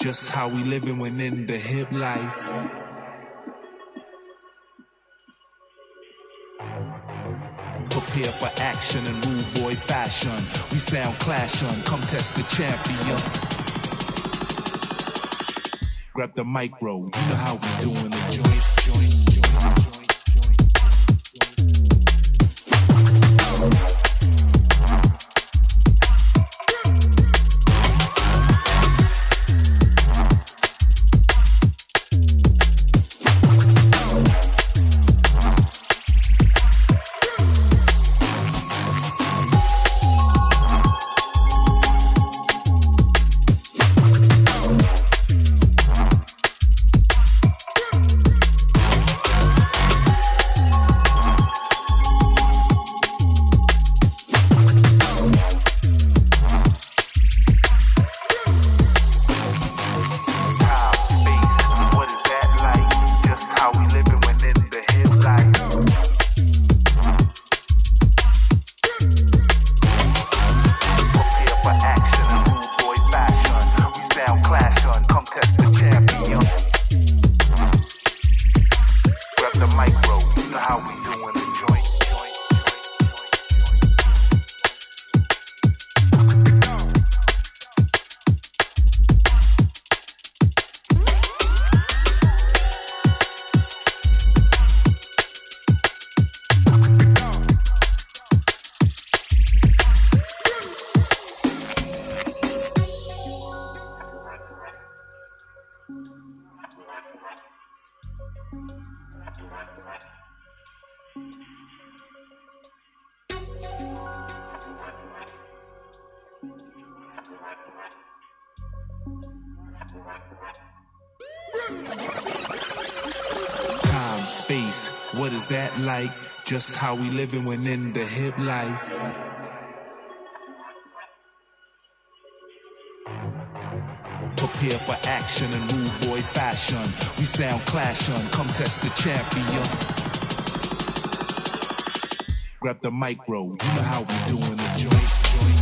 Just how we living when in the hip life. Prepare for action in rude boy fashion. We sound clashing, come test the champion. Grab the micro, you know how we doing the joint, joint. Time, Just how we living when in the hip life. Prepare for action in rude boy fashion. We sound clashing, come test the champion. Grab the micro, you know how we doing the joint. joint.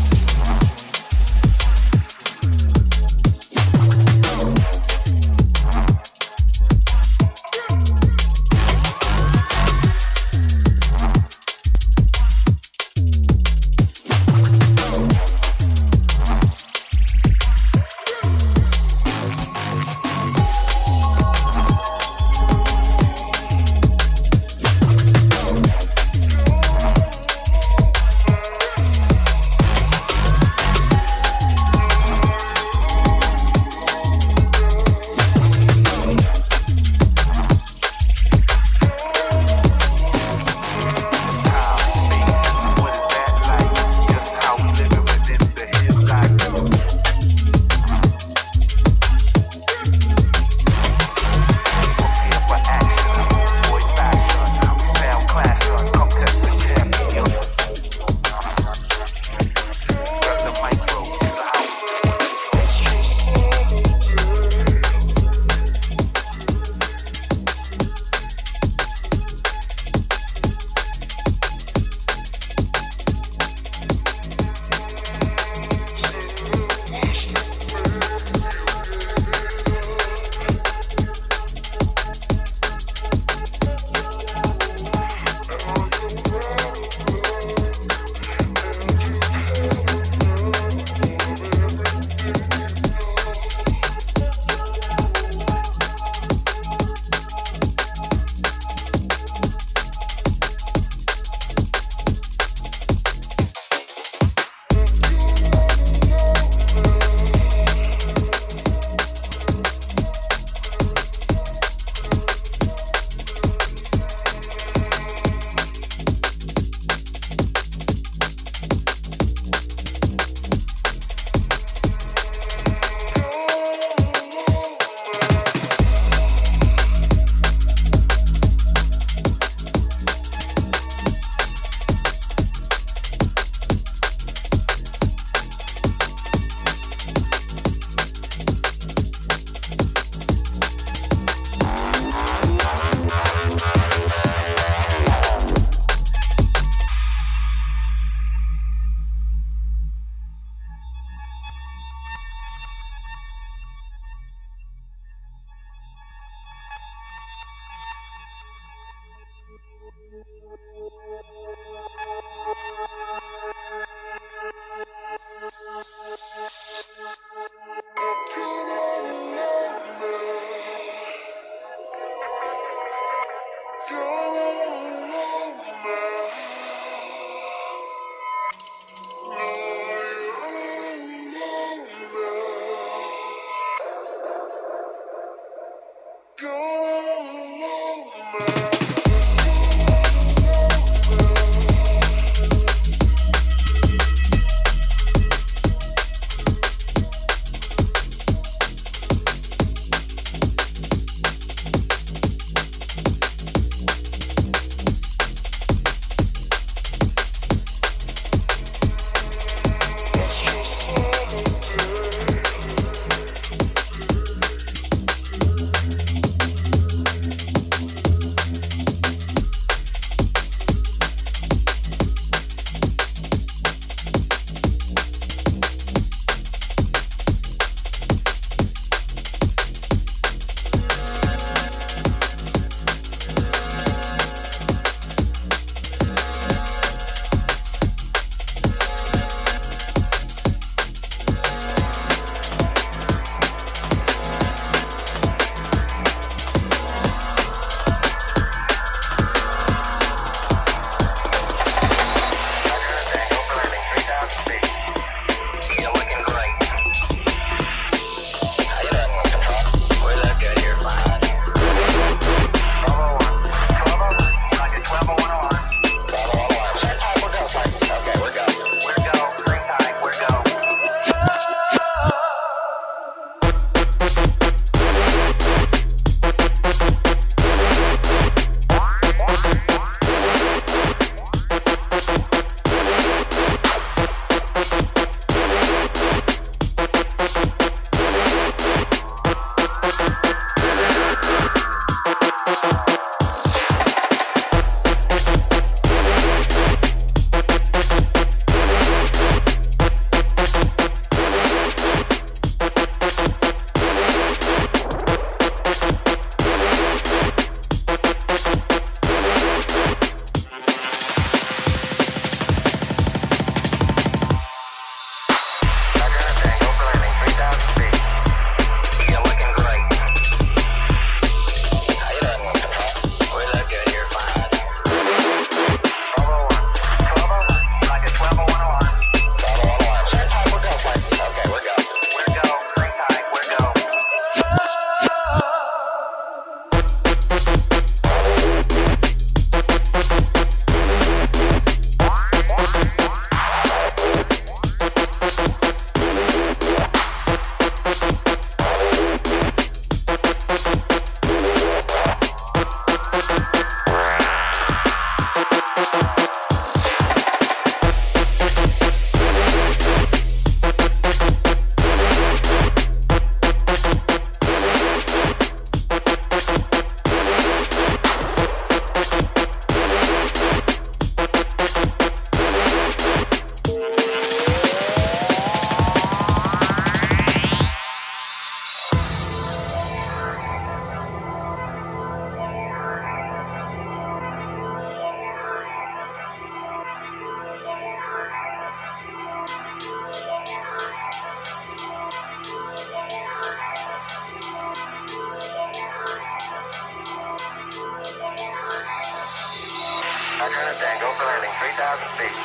Landing, 3,000 feet.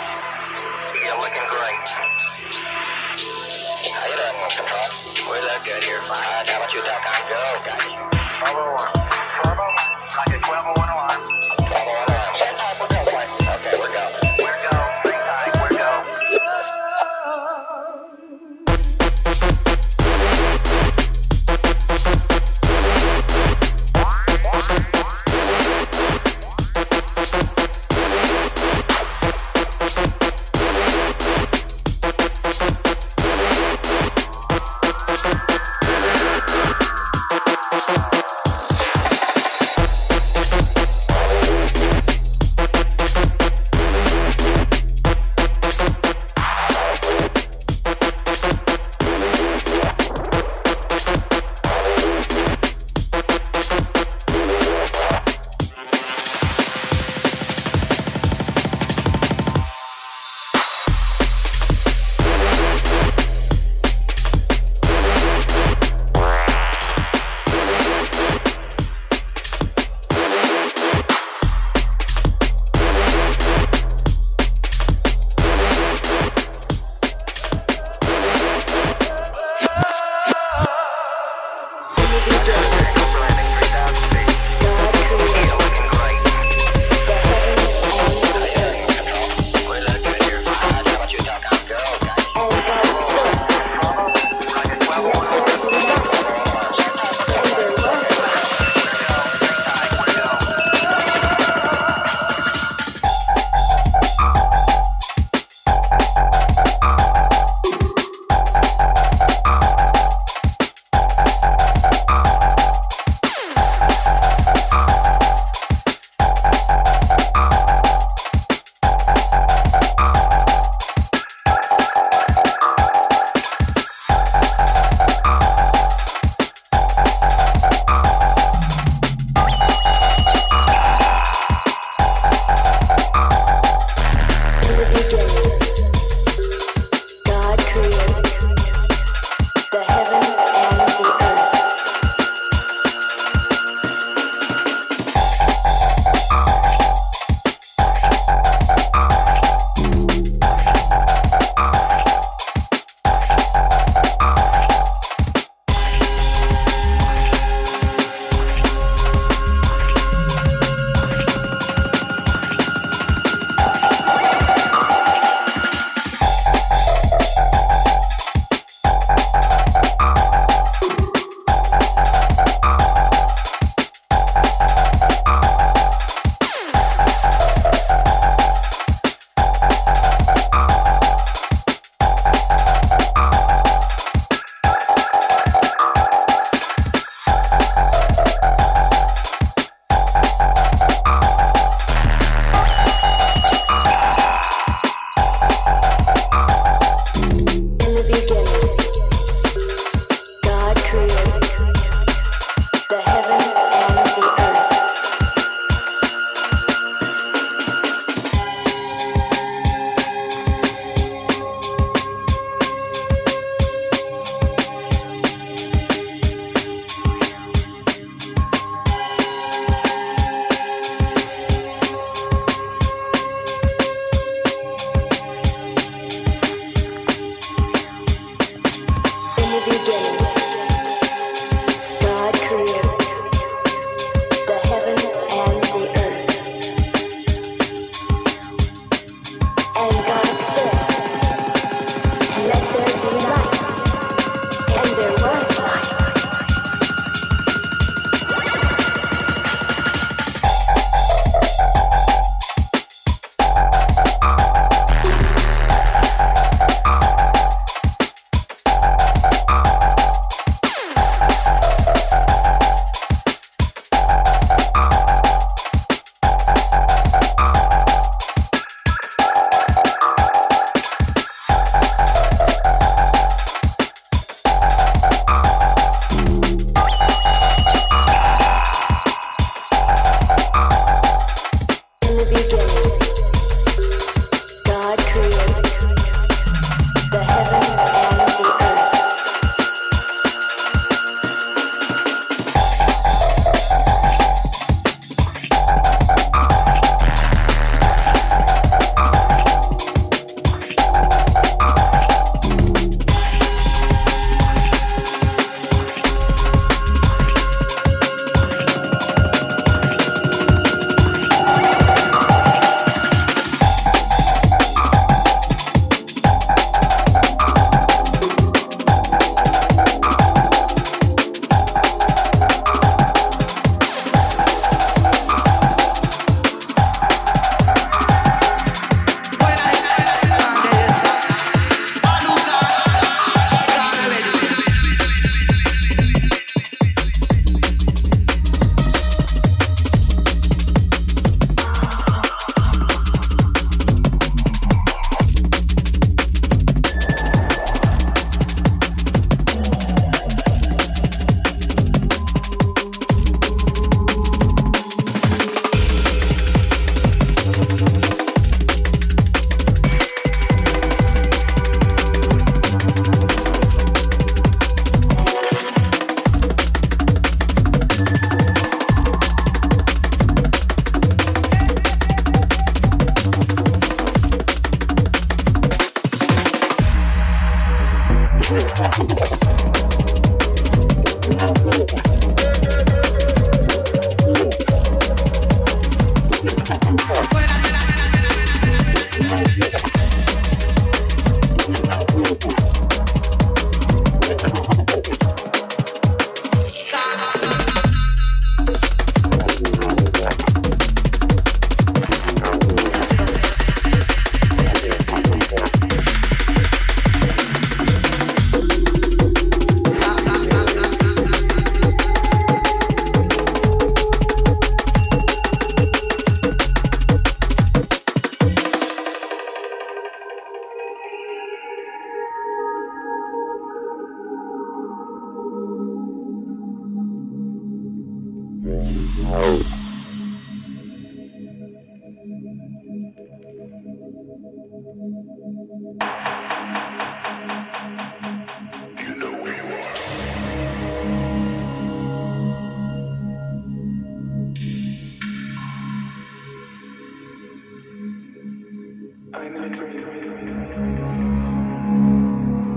You're looking great. How you doing, good here. Fine. How about you, Doc? I'm go. Got you. 1201. Turbo? Rocket 1201 alarm.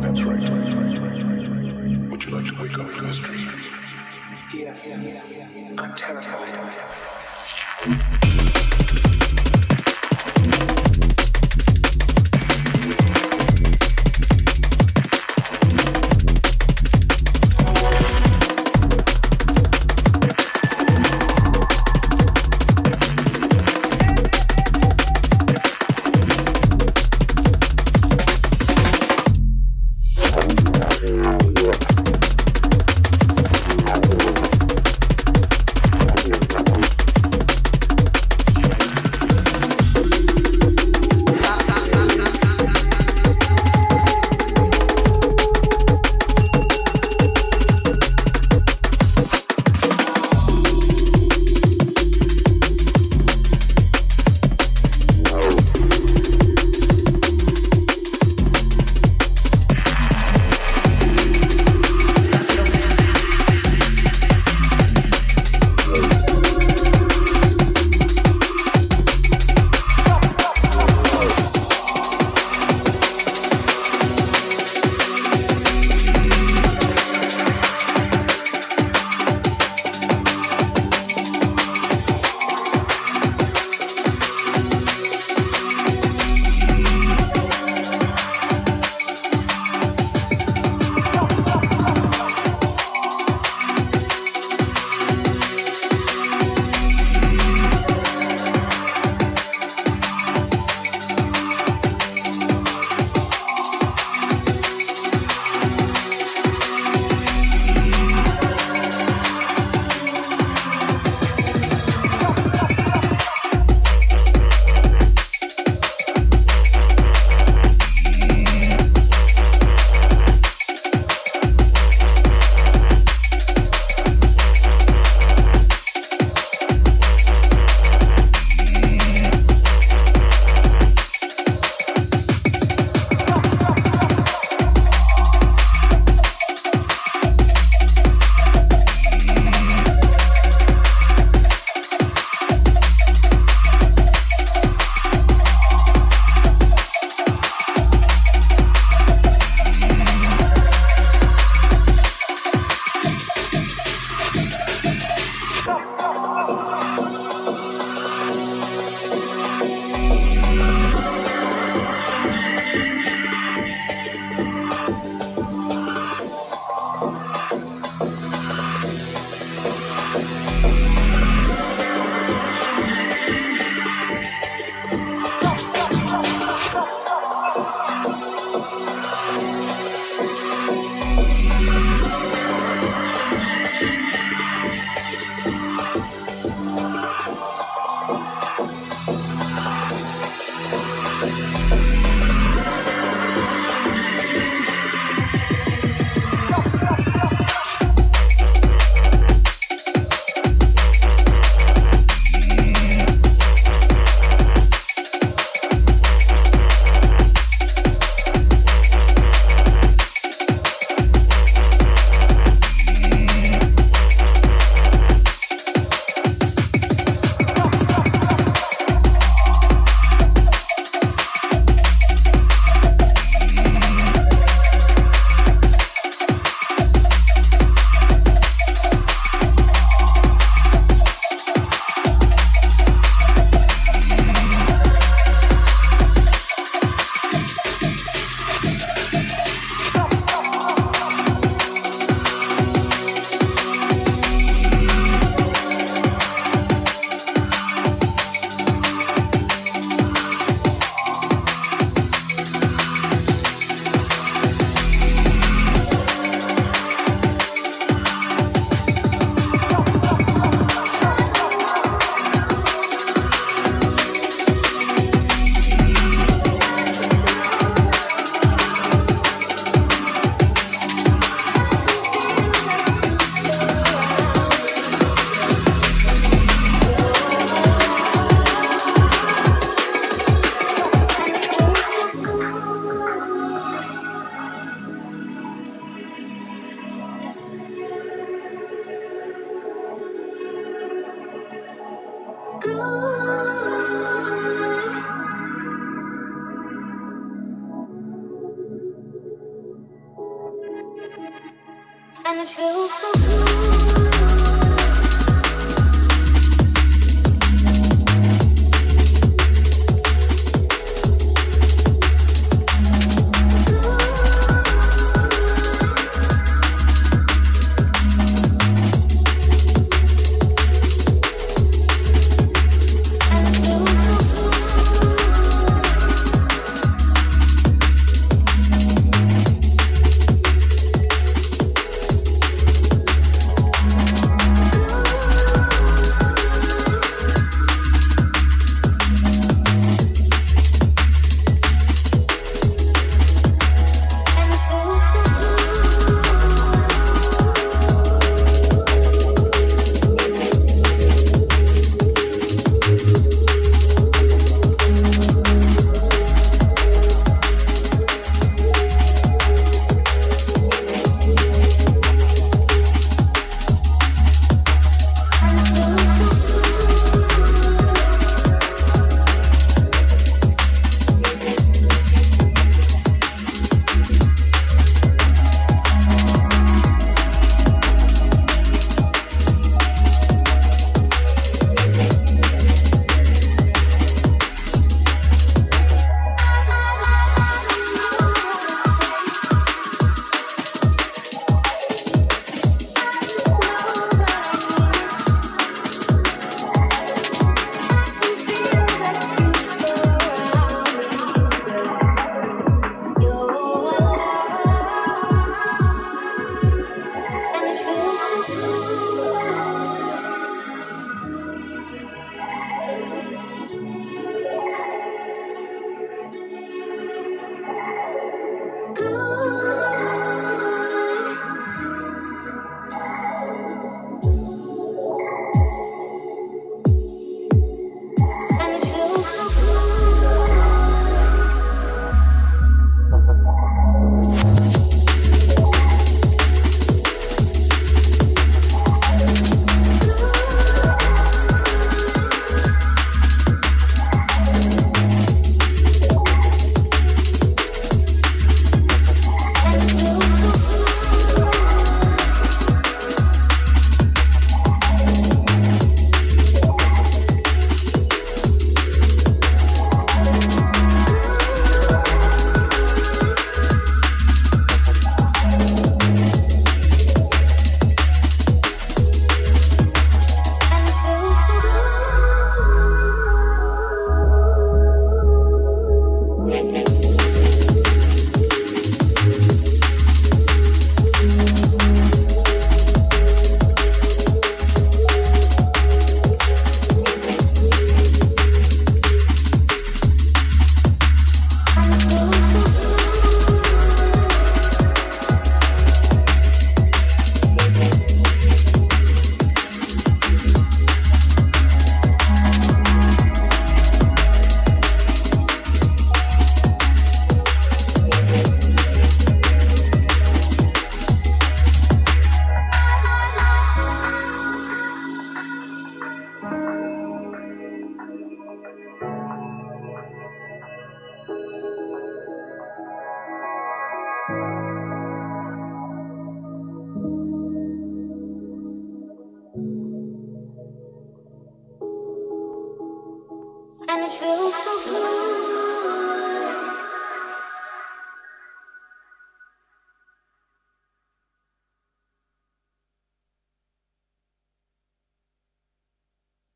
That's right. Would you like to wake up from this dream? Yes. I'm terrified.